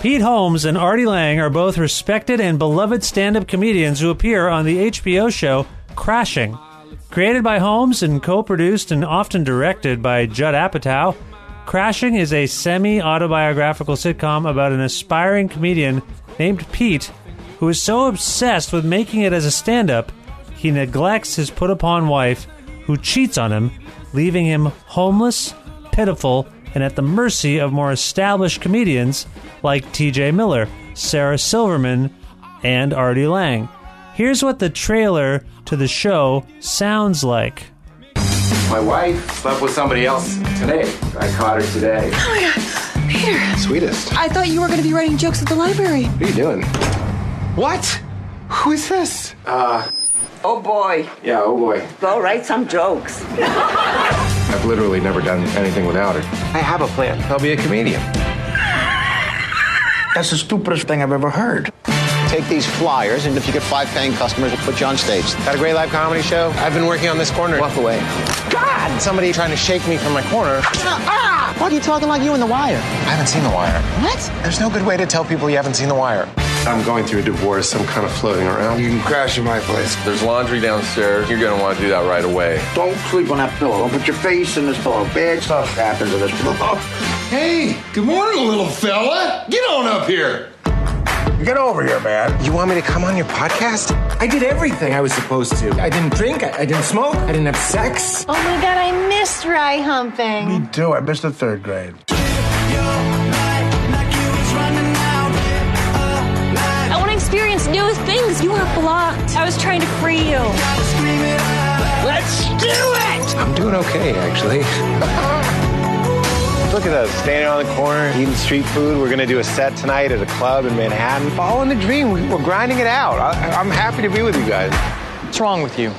Pete Holmes and Artie Lange are both respected and beloved stand up comedians who appear on the HBO show Crashing. Created by Holmes and co produced and often directed by Judd Apatow, Crashing is a semi autobiographical sitcom about an aspiring comedian named Pete who is so obsessed with making it as a stand up, he neglects his put upon wife who cheats on him, leaving him homeless, pitiful, and at the mercy of more established comedians like TJ Miller, Sarah Silverman, and Artie Lange. Here's what the trailer to the show sounds like. My wife slept with somebody else today. I caught her today. Oh my god, Peter. Sweetest. I thought you were going to be writing jokes at the library. What are you doing? What? Who is this? Uh, Oh boy, yeah, oh boy. go write some jokes. I've literally never done anything without her. I have a plan. I'll be a comedian. That's the stupidest thing I've ever heard. Take these flyers, and if you get five paying customers, we'll put you on stage. Got a great live comedy show? I've been working on this corner. Walk away. God! Somebody trying to shake me from my corner. Ah! Why are you talking like you in The Wire? I haven't seen The Wire. What? There's no good way to tell people you haven't seen The Wire. I'm going through a divorce. I'm kind of floating around. You can crash in my place. There's laundry downstairs. You're going to want to do that right away. Don't sleep on that pillow. Don't put your face in this pillow. Bad stuff happens in this pillow. Hey, good morning, little fella. Get on up here. Get over here, man. You want me to come on your podcast? I did everything I was supposed to. I didn't drink, I, I didn't smoke, I didn't have sex. Oh my god, I missed dry humping. Me too. I missed the third grade. Things. You were blocked. I was trying to free you. Let's do it! I'm doing okay, actually. Look at us, standing on the corner, eating street food. We're gonna do a set tonight at a club in Manhattan. Following the dream, We- we're grinding it out. I, I'm happy to be with you guys. What's wrong with you?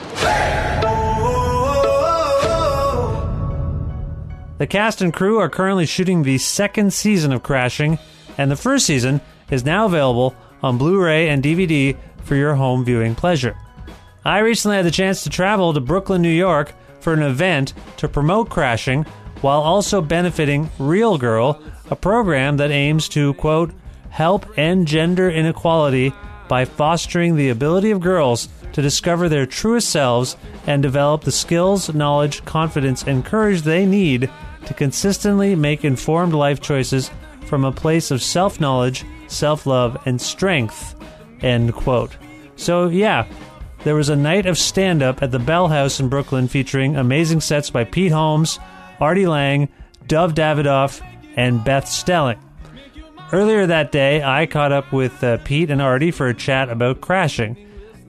The cast and crew are currently shooting the second season of Crashing, and the first season is now available on Blu ray and DVD for your home viewing pleasure. I recently had the chance to travel to Brooklyn, New York for an event to promote Crashing while also benefiting Real Girl, a program that aims to, quote, help end gender inequality by fostering the ability of girls to discover their truest selves and develop the skills, knowledge, confidence, and courage they need to consistently make informed life choices from a place of self knowledge, self love, and strength. End quote. So, yeah, there was a night of stand up at the Bell House in Brooklyn featuring amazing sets by Pete Holmes, Artie Lange, Dov Davidoff, and Beth Stelling. Earlier that day, I caught up with uh, Pete and Artie for a chat about crashing.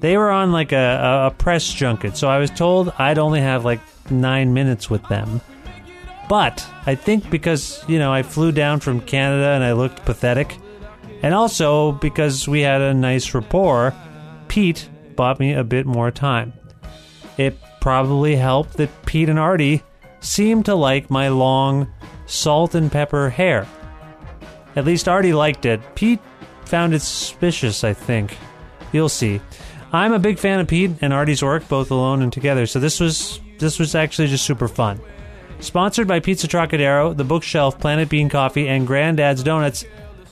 They were on like a, a, a press junket, so I was told I'd only have like nine minutes with them. But I think because, you know, I flew down from Canada and I looked pathetic, and also because we had a nice rapport, Pete bought me a bit more time. It probably helped that Pete and Artie seemed to like my long salt and pepper hair. At least Artie liked it. Pete found it suspicious, I think. You'll see. I'm a big fan of Pete and Artie's work, both alone and together, so this was this was actually just super fun. Sponsored by Pizza Trocadero, The Bookshelf, Planet Bean Coffee, and Granddad's Donuts,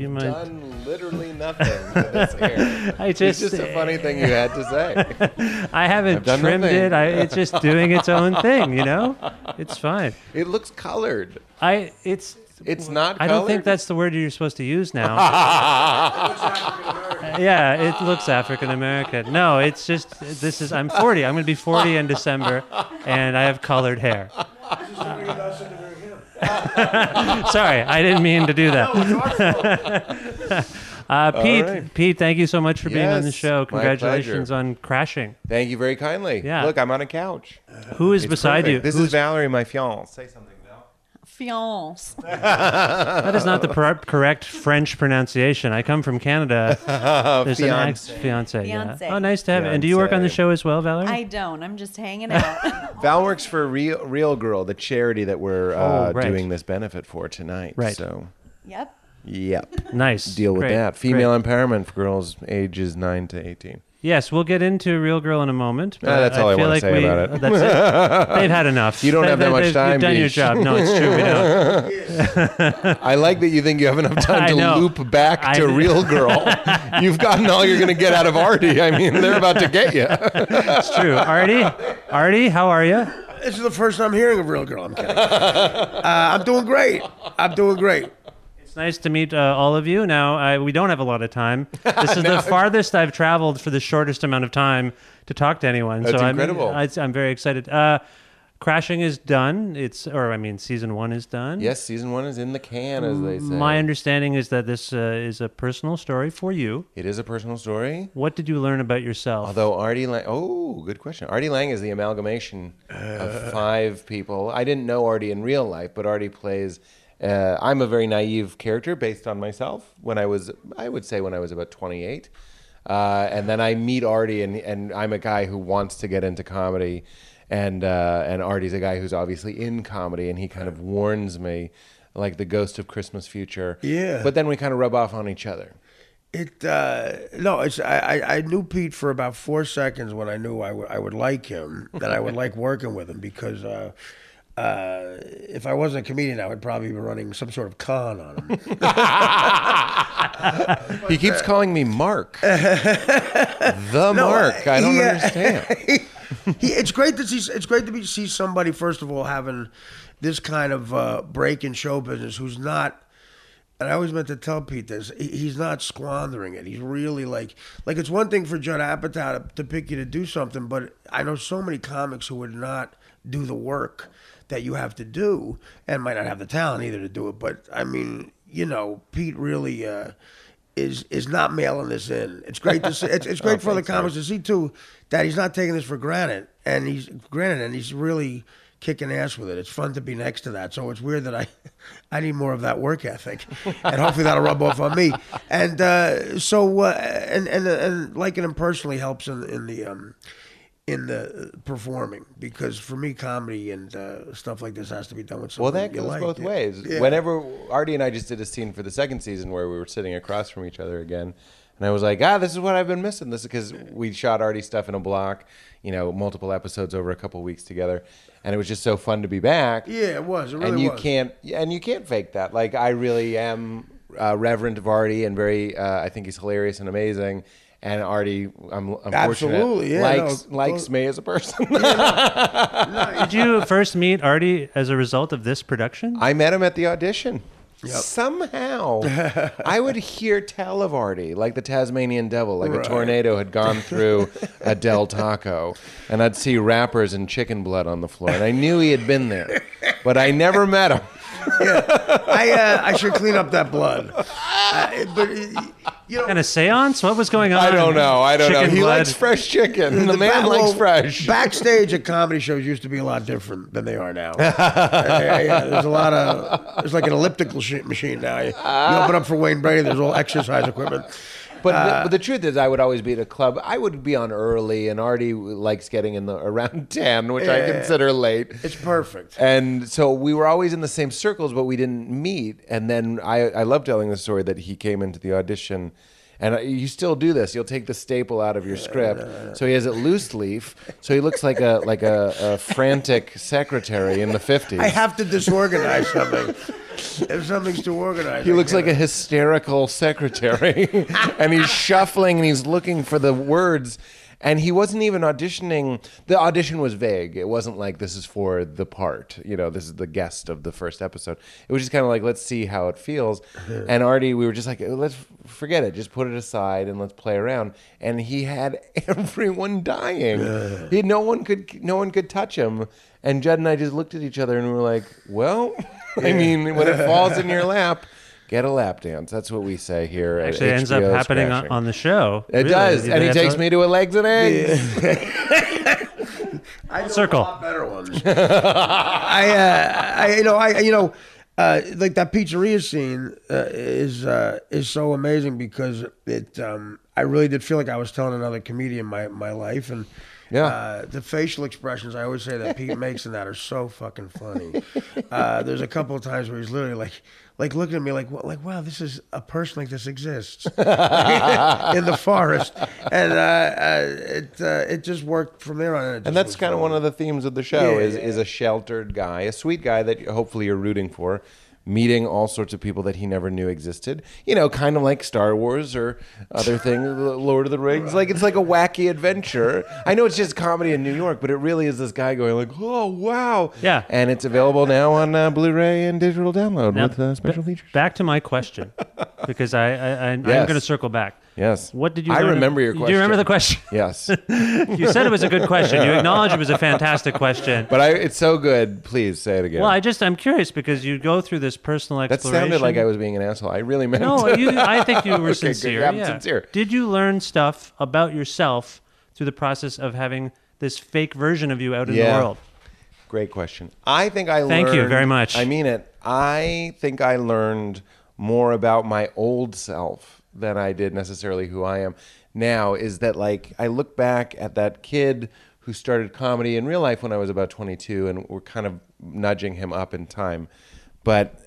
you mind? done literally nothing to this hair. I just- it's just a funny thing you had to say. I haven't I've done trimmed nothing. it. I, it's just doing its own thing, you know? It's fine. It looks colored. I it's It's not. I don't think that's the word you're supposed to use now. yeah, it looks African American. No, it's just this is I'm 40. I'm going to be 40 in December and I have colored hair. Sorry, I didn't mean to do that. uh, Pete, right. Pete, thank you so much for being on the show. Congratulations on crashing. Thank you very kindly. Yeah. Look, I'm on a couch. Who is It's beside perfect. you? This Who's- is Valerie, my fiance. Say something, Val. Fiance. That is not the per- correct French pronunciation. I come from Canada. There's an Fiance. ex- fiance. yeah. Fiance. Oh, nice to have you. And do you work on the Fiance. show as well, Valerie? I don't. I'm just hanging out. Val works for Real Real Girl, the charity that we're uh, Oh, right. doing this benefit for tonight. Right. So, yep. yep. nice. Deal with Great. that. Female empowerment for girls ages 9 to 18. Yes, we'll get into Real Girl in a moment. Ah, that's all I feel wanna like say we, about it. That's it. They've had enough. You don't have that much they've- time, You've done your Beach. job. No, it's true. We don't. I like that you think you have enough time I to know. loop back I- to Real Girl. You've gotten all you're going to get out of Artie. I mean, they're about to get you. It's true. Artie, Artie, how are you? This is the first I'm hearing of Real Girl. I'm kidding. uh, I'm doing great. I'm doing great. It's nice to meet uh, all of you. Now, I, we don't have a lot of time. This is the farthest I've traveled for the shortest amount of time to talk to anyone. That's so incredible. I'm, I, I'm very excited. Uh, Crashing is done. It's, or I mean, season one is done. Yes, season one is in the can, as they say. My understanding is that this uh, is a personal story for you. It is a personal story. What did you learn about yourself? Although Artie Lange, oh, good question. Artie Lange is the amalgamation of five people. I didn't know Artie in real life, but Artie plays. Uh, I'm a very naive character based on myself. When I was, I would say, when I was about 28, uh, and then I meet Artie, and and I'm a guy who wants to get into comedy, and uh, and Artie's a guy who's obviously in comedy, and he kind of warns me, like the ghost of Christmas future. Yeah. But then we kind of rub off on each other. It uh, no, it's I, I knew Pete for about four seconds when I knew I would I would like him, that I would like working with him because uh, uh, if I wasn't a comedian, I would probably be running some sort of con on him. He keeps calling me Mark. the No, Mark. I don't he, uh, understand. he, it's great to see. It's great to be, see somebody first of all having this kind of uh, break in show business who's not. And I always meant to tell Pete this. he- He's not squandering it. He's really like, like it's one thing for Judd Apatow to, to pick you to do something, but I know so many comics who would not do the work that you have to do, and might not have the talent either to do it. But I mean, you know, Pete really uh, is is not mailing this in. It's great to see. It's, it's great Oh, for the comics to see too that he's not taking this for granted, and he's granted, and he's really kicking ass with it. It's fun to be next to that. So it's weird that I, I need more of that work ethic, and hopefully that'll rub off on me. And uh, so, uh, and and and liking him personally helps in in the um, in the performing because for me, comedy and uh, stuff like this has to be done with Well, that goes like. both Yeah. ways. Yeah. Whenever Artie and I just did a scene for the second season where we were sitting across from each other again, and I was like, "Ah, this is what I've been missing." This is because we shot Artie stuff in a block, you know, multiple episodes over a couple weeks together, and it was just so fun to be back. Yeah, it was. It really and you was. can't, and you can't fake that. Like I really am uh, reverent of Artie, and very, uh, I think he's hilarious and amazing. And Artie, I'm unfortunate, Absolutely, yeah, likes no, likes those- me as a person. Did you first meet Artie as a result of this production? I met him at the audition. Somehow, I would hear tell of Artie like the Tasmanian devil, like Right. a tornado had gone through a Del Taco, and I'd see wrappers and chicken blood on the floor, and I knew he had been there, but I never met him. Yeah. I uh, I should clean up that blood. Uh, but you know, And a seance? What was going on? I don't know. I don't know. Chicken He blood? likes fresh chicken. The, man ba- likes well, fresh. Backstage at comedy shows used to be a lot different than they are now. yeah, yeah, there's a lot of there's like an elliptical sh- machine now. You, you open up for Wayne Brady, there's all exercise equipment. But, the, Uh, but the truth is, I would always be at a club. I would be on early, and Artie likes getting in the around ten, which I consider late. It's perfect. And so we were always in the same circles, but we didn't meet. And then I, I love telling the story that he came into the audition. And you still do this. You'll take the staple out of your script, so he has it loose leaf. So he looks like a like a, a frantic secretary in the fifties. I have to disorganize something. if something's too organized, He I looks like a hysterical secretary, and he's shuffling and he's looking for the words. And he wasn't even auditioning. The audition was vague. It wasn't like this is for the part. You know, this is the guest of the first episode. It was just kind of like let's see how it feels. And Artie, we were just like let's forget it. Just put it aside and let's play around. And he had everyone dying. He no one could no one could touch him. And Judd and I just looked at each other and we were like, well, I mean, when it falls in your lap. Get a lap dance. That's what we say here. at Actually, it ends up happening on, on the show. It Really. does, and he takes to- me to a legs and eggs. I know Circle. a lot better ones. I, uh, I, you know, I, you know, uh, like that pizzeria scene uh, is uh, is so amazing because it. Um, I really did feel like I was telling another comedian my my life and. Yeah. Uh, the facial expressions I always say that Pete makes in that are so fucking funny. Uh, there's a couple of times where he's literally like, like looking at me like, like wow, this is a person like this exists in the forest, and uh, uh, it uh, it just worked from there on. And that's kind of one of the themes of the show Yeah, is yeah. is a sheltered guy, a sweet guy that hopefully you're rooting for, meeting all sorts of people that he never knew existed. You know, kind of like Star Wars or other things, Lord of the Rings. Like it's like a wacky adventure. I know it's just comedy in New York, but it really is this guy going like, "Oh wow!" Yeah. and it's available now on uh, Blu-ray and digital download Now, with uh, special ba- features. Back to my question, because I, I, I I'm Yes. going to circle back. Yes. What did you? I remember your question. Do you remember the question? Yes. you said it was a good question. You acknowledged it was a fantastic question. But I, it's so good. Please say it again. Well, I just I'm curious because you go through this personal exploration. that sounded like I was being an asshole. I really meant. No, you, I think you were Okay, good. sincere. I'm yeah. sincere. Did you learn stuff about yourself through the process of having this fake version of you out in the world? Great question. I think I Thank you very much. I mean it. I think I learned more about my old self than I did necessarily who I am now. Is that like I look back at that kid who started comedy in real life when I was about 22, and we're kind of nudging him up in time, but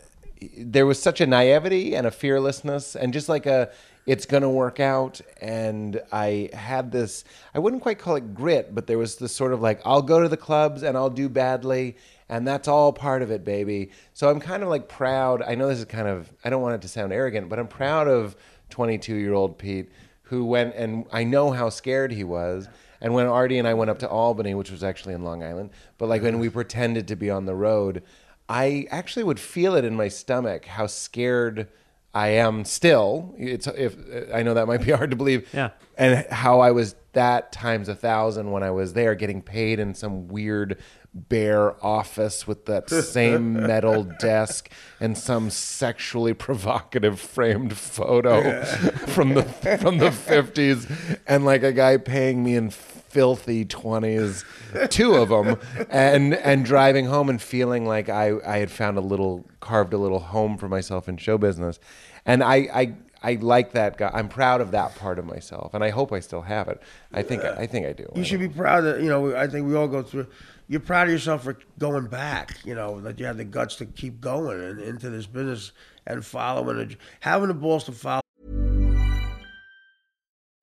there was such a naivety and a fearlessness and just like a it's going to work out and i had this i wouldn't quite call it grit but there was this sort of like i'll go to the clubs and i'll do badly and that's all part of it baby so i'm kind of like proud i know this is kind of i don't want it to sound arrogant but i'm proud of 22 year old pete who went and i know how scared he was and when artie and i went up to albany which was actually in long island but like when we pretended to be on the road I actually would feel it in my stomach how scared I am still. It's if I know that might be hard to believe. Yeah. And how I was that times a thousand when I was there getting paid in some weird bare office with that same metal desk and some sexually provocative framed photo from the from the 50s and like a guy paying me in filthy 20s two of them and and driving home and feeling like I, I had found a little carved a little home for myself in show business and I, I I like that guy. I'm proud of that part of myself, and I hope I still have it. I think I think I do. You should be proud that you know. I think we all go through. You're proud of yourself for going back. You know that you had the guts to keep going and into this business and following it, having the balls to follow.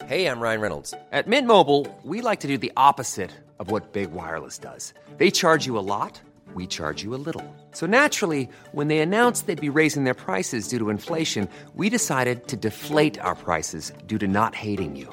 Hey, I'm Ryan Reynolds. At Mint Mobile, we like to do the opposite of what Big Wireless does. They charge you a lot, we charge you a little. So naturally, when they announced they'd be raising their prices due to inflation, we decided to deflate our prices due to not hating you.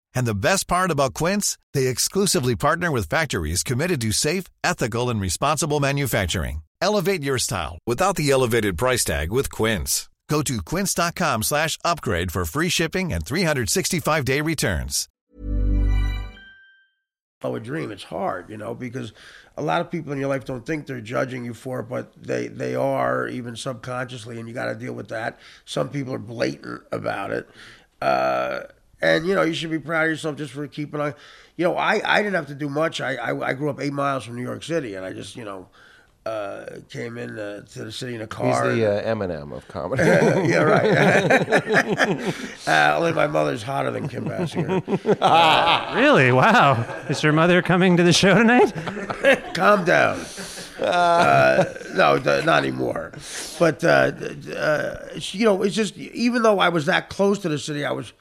And the best part about Quince, they exclusively partner with factories committed to safe, ethical, and responsible manufacturing. Elevate your style without the elevated price tag with Quince. Go to quince.com slash upgrade for free shipping and 365-day returns. Oh, a dream. It's hard, you know, because a lot of people in your life don't think they're judging you for it, but they they are even subconsciously, and you got to deal with that. Some people are blatant about it, uh, and you know you should be proud of yourself just for keeping on. You know, I I didn't have to do much. I I, I grew up eight miles from New York City, and I just you know. Uh, came in uh, to the city in a car. He's car. the uh, Eminem of comedy. yeah, right. uh, only my mother's hotter than Kim Basinger. really? Wow. Is your mother coming to the show tonight? Calm down. Uh, no, th- not anymore. But uh, uh, you know, it's just even though I was that close to the city, I was.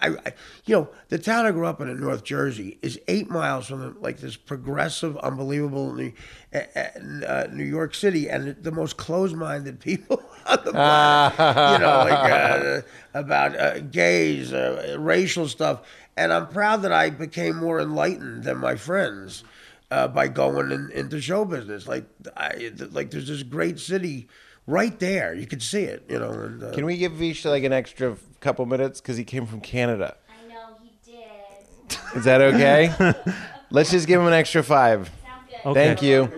I, I, you know, the town I grew up in in North Jersey is eight miles from the, like this progressive, unbelievable New, uh, New York City, and the most closed-minded people on the planet. you know, like uh, about uh, gays, uh, racial stuff, and I'm proud that I became more enlightened than my friends uh, by going in, into show business. Like, I, like there's this great city right there. You can see it. You know. And, uh, Can we give Vish like an extra couple minutes because he came from Canada? I know he did. Is that okay? Let's just give him an extra five. Okay. Thank you.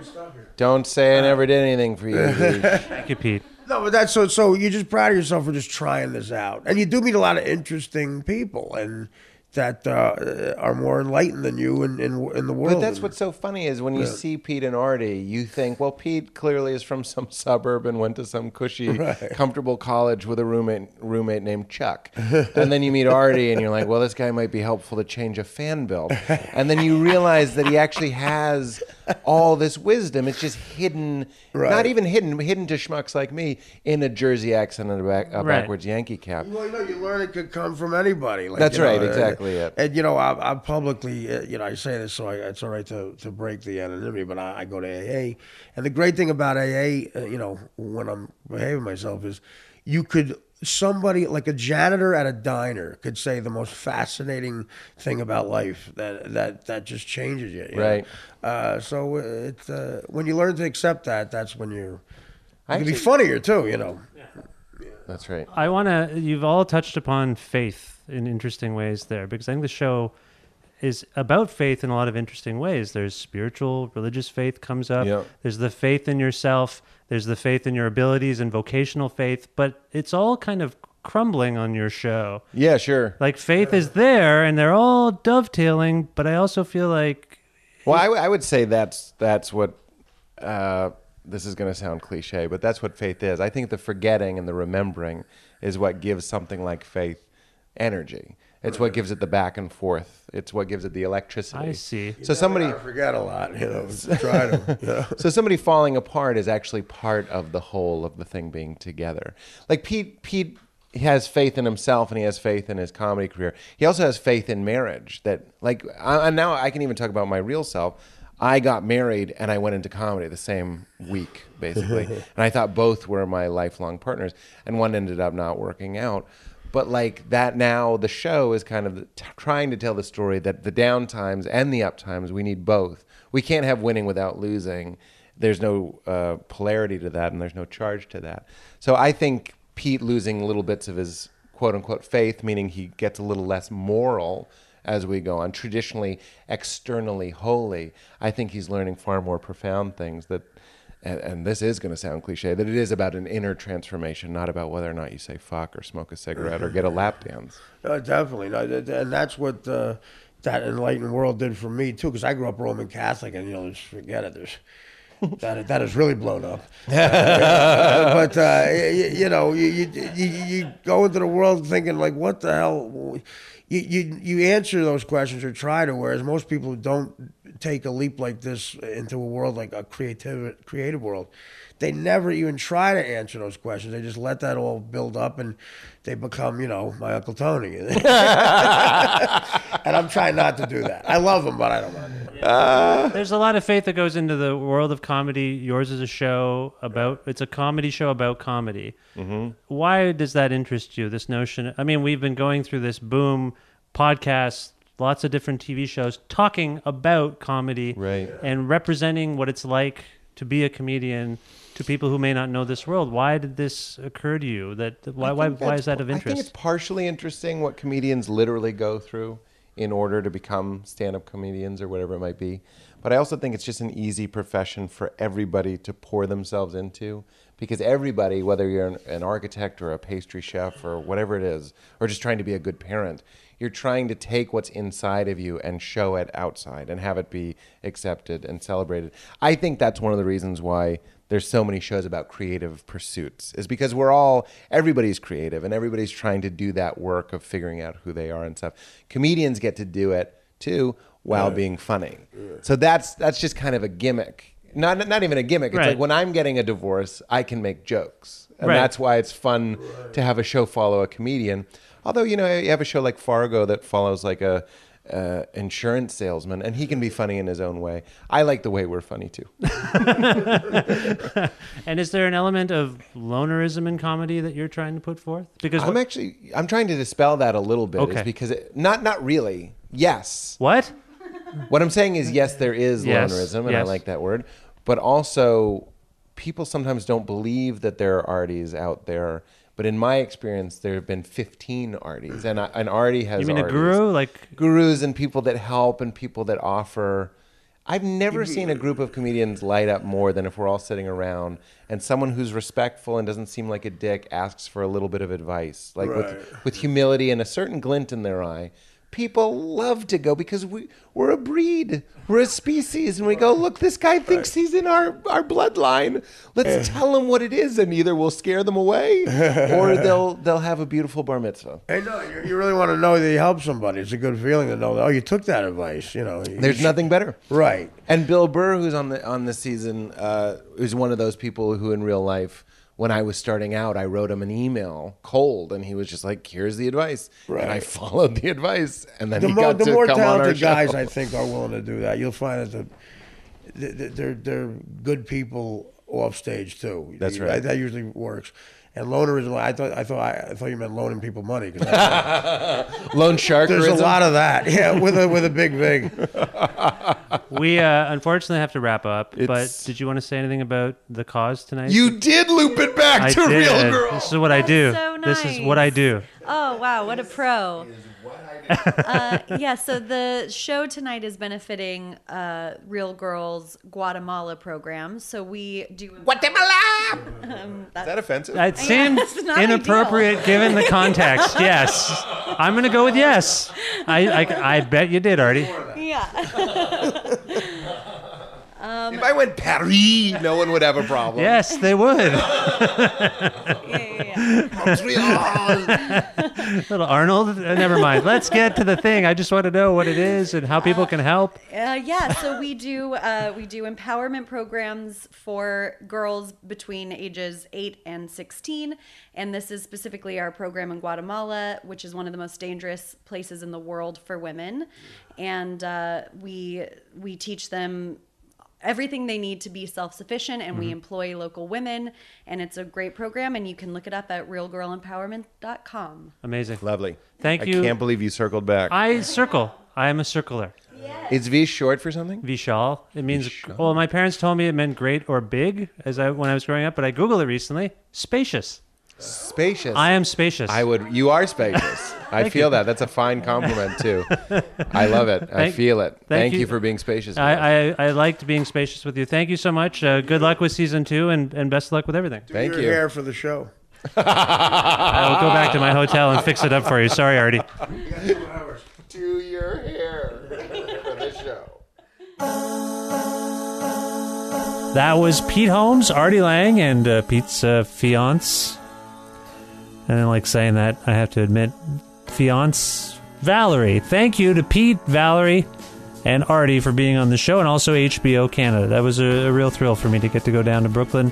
Don't say I never did anything for you. Thank you, Pete. No, but that's so. So you're just proud of yourself for just trying this out, and you do meet a lot of interesting people, and that uh, are more enlightened than you in in, in the world. But that's what's so funny is when you Yeah. see Pete and Artie, you think, well, Pete clearly is from some suburb and went to some cushy, Right. comfortable college with a roommate roommate named Chuck. and then you meet Artie and you're like, well, this guy might be helpful to change a fan belt. And then you realize that he actually has all this wisdom. It's just hidden, Right. not even hidden, hidden to schmucks like me in a Jersey accent and a, back, a Right. backwards Yankee cap. Well, you know, you learn it could come from anybody. Like, That's you know, right, uh, exactly it. And you know, I, I publicly, uh, you know, I say this so I, it's all right to, to break the anonymity, but I, I go to AA, and the great thing about AA, uh, you know, when I'm behaving myself is, you could somebody like a janitor at a diner could say the most fascinating thing about life that that that just changes you. you? Right. Uh, so it uh, when you learn to accept that, that's when you're. I You can be funnier too, you know. That's right. I want to. You've all touched upon faith in interesting ways there because I think the show is about faith in a lot of interesting ways. There's spiritual, religious faith comes up. Yep. There's the faith in yourself. There's the faith in your abilities and vocational faith. But it's all kind of crumbling on your show. Yeah, sure. Like faith is there, and they're all dovetailing. But I also feel like Well, I, w- I would say that's that's what. Uh, this is going to sound cliche, but that's what faith is. I think the forgetting and the remembering is what gives something like faith energy. It's what gives it the back and forth. It's what gives it the electricity. I see. So somebody I forget a lot, you know. Try to. You know. so somebody falling apart is actually part of the whole of the thing being together. Like Pete, Pete has faith in himself and he has faith in his comedy career. He also has faith in marriage. That like, I, and now I can even talk about my real self. I got married and I went into comedy the same week, basically, and I thought both were my lifelong partners, and one ended up not working out. But like that now, the show is kind of t- trying to tell the story that the down times and the up times, we need both. We can't have winning without losing. There's no uh, polarity to that, and there's no charge to that. So I think Pete losing little bits of his quote unquote faith, meaning he gets a little less moral as we go on, traditionally externally holy. I think he's learning far more profound things that and, and this is going to sound cliche, that it is about an inner transformation, not about whether or not you say fuck or smoke a cigarette or get a lap dance. Uh, definitely, no, th- th- and that's what uh, that enlightened world did for me too. Because I grew up Roman Catholic, and you know, just forget it. There's that that has really blown up. Uh, but uh, you, you know, you, you you you go into the world thinking like, what the hell? You, you you answer those questions or try to, whereas most people don't take a leap like this into a world like a creative creative world. They never even try to answer those questions. They just let that all build up, and they become, you know, my Uncle Tony. and I'm trying not to do that. I love him, but I don't want to. Uh, There's a lot of faith that goes into the world of comedy. Yours is a show about. It's a comedy show about comedy. Mm-hmm. Why does that interest you? This notion. I mean, we've been going through this boom podcast, lots of different TV shows talking about comedy, right, and representing what it's like to be a comedian to people who may not know this world. Why did this occur to you? That why why why is that of interest? I think it's partially interesting what comedians literally go through in order to become stand-up comedians or whatever it might be. But I also think it's just an easy profession for everybody to pour themselves into because everybody, whether you're an, an architect or a pastry chef or whatever it is, or just trying to be a good parent, you're trying to take what's inside of you and show it outside and have it be accepted and celebrated. I think that's one of the reasons why there's so many shows about creative pursuits is because we're all everybody's creative and everybody's trying to do that work of figuring out who they are and stuff. Comedians get to do it too while Yeah. being funny. So that's that's just kind of a gimmick. Not not even a gimmick. It's Right. like when I'm getting a divorce, I can make jokes. And Right. that's why it's fun to have a show follow a comedian. Although, you know, you have a show like Fargo that follows like a uh, insurance salesman, and he can be funny in his own way. I like the way we're funny too. and is there an element of lonerism in comedy that you're trying to put forth? Because I'm what- actually I'm trying to dispel that a little bit. Okay. Is because it, not not really. Yes. What? What I'm saying is yes, there is Yes, lonerism, and I like that word. But also, people sometimes don't believe that there are arties out there. But in my experience, there have been 15 arties, and I- an arty has. You mean a arties. guru? Like gurus and people that help and people that offer. I've never seen a group of comedians light up more than if we're all sitting around and someone who's respectful and doesn't seem like a dick asks for a little bit of advice, like Right. with with humility and a certain glint in their eye. People love to go because we we're a breed, we're a species, and we go look. This guy thinks he's in our our bloodline. Let's tell him what it is, and either we'll scare them away, or they'll they'll have a beautiful bar mitzvah. Hey, no, you, you really want to know that you helped somebody. It's a good feeling to know that. Oh, you took that advice. You know, There's You- nothing better, right? And Bill Burr, who's on the on the season, uh, is one of those people who, in real life, when I was starting out, I wrote him an email cold, and he was just like, "Here's the advice," and I followed the advice, and then the he more, got the to more come on our talented show. guys, I think, are willing to do that. You'll find that the, the, they're they're good people off stage too. That's right. That usually works. And lonerism, I thought I thought I, thought you meant loaning people money. 'cause Loan shark. There's a lot of that. Yeah, with a with a big vig. we uh, unfortunately have to wrap up. It's- But did you want to say anything about the cause tonight? You did loop it back I to did. real girl. This is what I do. so This is what I do. Oh wow, what a pro! Uh, yeah, so the show tonight is benefiting uh, Real Girls Guatemala program. So we do Guatemala. Um, Is that offensive? It seemed it's not inappropriate given the context. Yes, I'm going to go with yes. I, I I bet you did, Artie. Yeah. um, if I went Paris, no one would have a problem. Yes, they would. Little Arnold. Uh, never mind. Let's get to the thing. I just want to know what it is and how people can help. Uh, yeah, so we do uh, we do empowerment programs for girls between ages eight and sixteen, and this is specifically our program in Guatemala, which is one of the most dangerous places in the world for women, and uh, we we teach them everything they need to be self-sufficient and we Mhm. employ local women and it's a great program and you can look it up at realgirlempowerment.com Amazing. Lovely. Thank I you. I can't believe you circled back. I circle. I am a circler. Is V short for something? Vishal. It means well. My parents told me it meant great or big as I when I was growing up, but I googled it recently. Spacious. Spacious. I am spacious. I would. You are spacious. I feel you. that. That's a fine compliment too. I love it. I feel it. thank Thank, you. you. for being spacious. I, I, I liked being spacious with you. Thank you so much. Uh, good luck with season two and, and best of luck with everything. Do your hair for the show. I will go back to my hotel and fix it up for you. Sorry, Artie. Do your hair for the show. That was Pete Holmes, Artie Lange, and uh, Pete's uh, fiance. And I like saying that, I have to admit, fiance Valerie. Thank you to Pete, Valerie, and Artie for being on the show, and also HBO Canada. That was a, a real thrill for me to get to go down to Brooklyn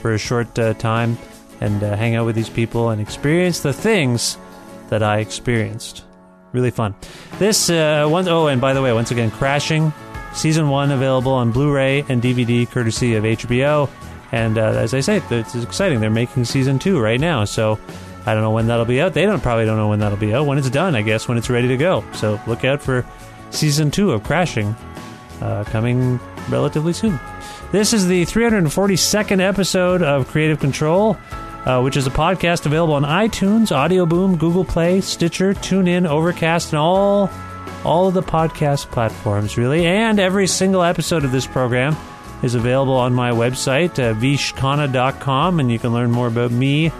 for a short uh, time and uh, hang out with these people and experience the things that I experienced. Really fun. This uh, one, oh, and by the way, once again, crashing Season one available on Blu-ray and DVD, courtesy of HBO. And uh, as I say, it's exciting. They're making season two right now, so I don't know when that'll be out. They don't probably don't know when that'll be out. When it's done, I guess when it's ready to go. So look out for season two of Crashing uh, coming relatively soon. This is the 342nd episode of Creative Control, uh, which is a podcast available on iTunes, Audio Boom, Google Play, Stitcher, TuneIn, Overcast, and all all of the podcast platforms, really. And every single episode of this program is available on my website, uh, vishkhanna.com, and you can learn more about me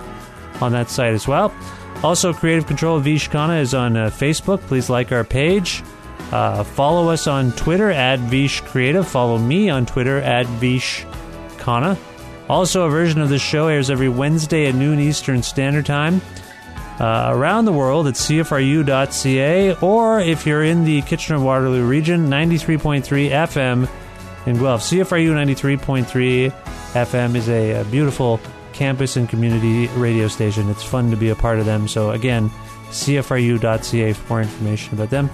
on that site as well. Also, Creative Control of Vish is on uh, Facebook. Please like our page. Uh, follow us on Twitter at Vish Creative. Follow me on Twitter at Vish Khanna. Also, a version of the show airs every Wednesday at noon Eastern Standard Time. Uh, around the world at cfru.ca, or if you're in the Kitchener Waterloo region, 93.3 FM in Guelph. CFRU 93.3 FM is a, a beautiful campus and community radio station. It's fun to be a part of them. So, again, cfru.ca for more information about them.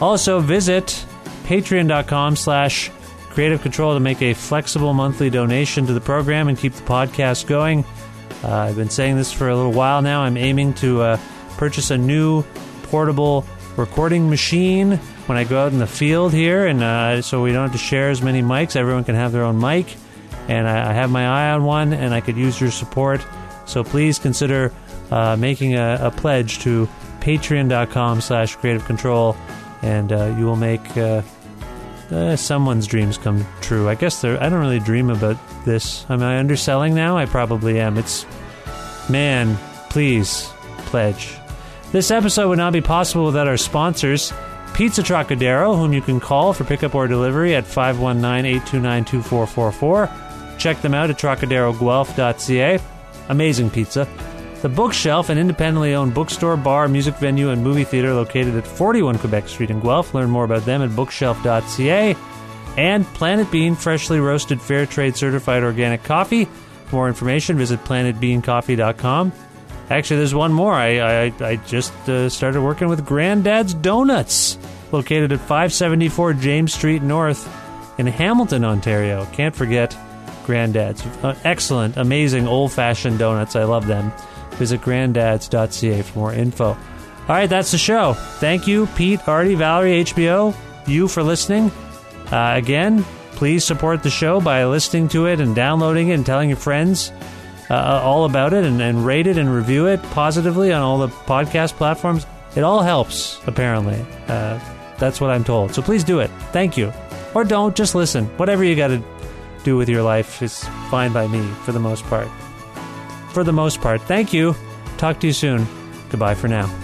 Also, visit patreon.com slash creative control to make a flexible monthly donation to the program and keep the podcast going. Uh, I've been saying this for a little while now. I'm aiming to uh, purchase a new portable recording machine when I go out in the field here, and uh, so we don't have to share as many mics. Everyone can have their own mic, and I, I have my eye on one, and I could use your support. So please consider uh, making a, a, pledge to patreon.com slash creative control, and uh, you will make uh, uh, someone's dreams come true. I guess I don't really dream about this. Am I underselling now? I probably am. It's, man, please pledge. This episode would not be possible without our sponsors. Pizza Trocadero, whom you can call for pickup or delivery at 519 829 2444. Check them out at trocaderoguelph.ca. Amazing pizza. The Bookshelf, an independently owned bookstore, bar, music venue, and movie theater located at 41 Quebec Street in Guelph. Learn more about them at bookshelf.ca. And Planet Bean, freshly roasted, fair trade certified organic coffee. For more information, visit planetbeancoffee.com. Actually, there's one more. I, I, I just uh, started working with Granddad's Donuts, located at 574 James Street North in Hamilton, Ontario. Can't forget Granddad's. Uh, excellent, amazing old fashioned donuts. I love them. Visit granddads.ca for more info. All right, that's the show. Thank you, Pete, Artie, Valerie, HBO, you for listening. Uh, again, please support the show by listening to it and downloading it and telling your friends uh, all about it and, and rate it and review it positively on all the podcast platforms. It all helps, apparently. Uh, that's what I'm told. So please do it. Thank you. Or don't, just listen. Whatever you got to do with your life is fine by me for the most part for the most part. Thank you. Talk to you soon. Goodbye for now.